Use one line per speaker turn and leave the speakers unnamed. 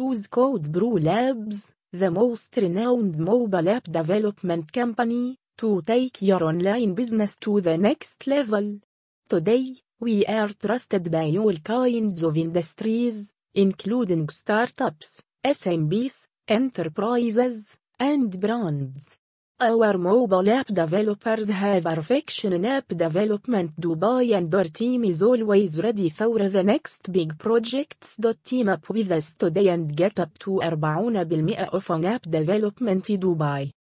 choose Code Brew Labs, the most renowned mobile app development company, to take your online business to the next level. Today, we are trusted by all kinds of industries, including startups, SMBs, enterprises, and brands. Our mobile app developers have perfection in app development Dubai and our team is always ready for the next big projects. Team up with us today and get up to 40% of on app development Dubai.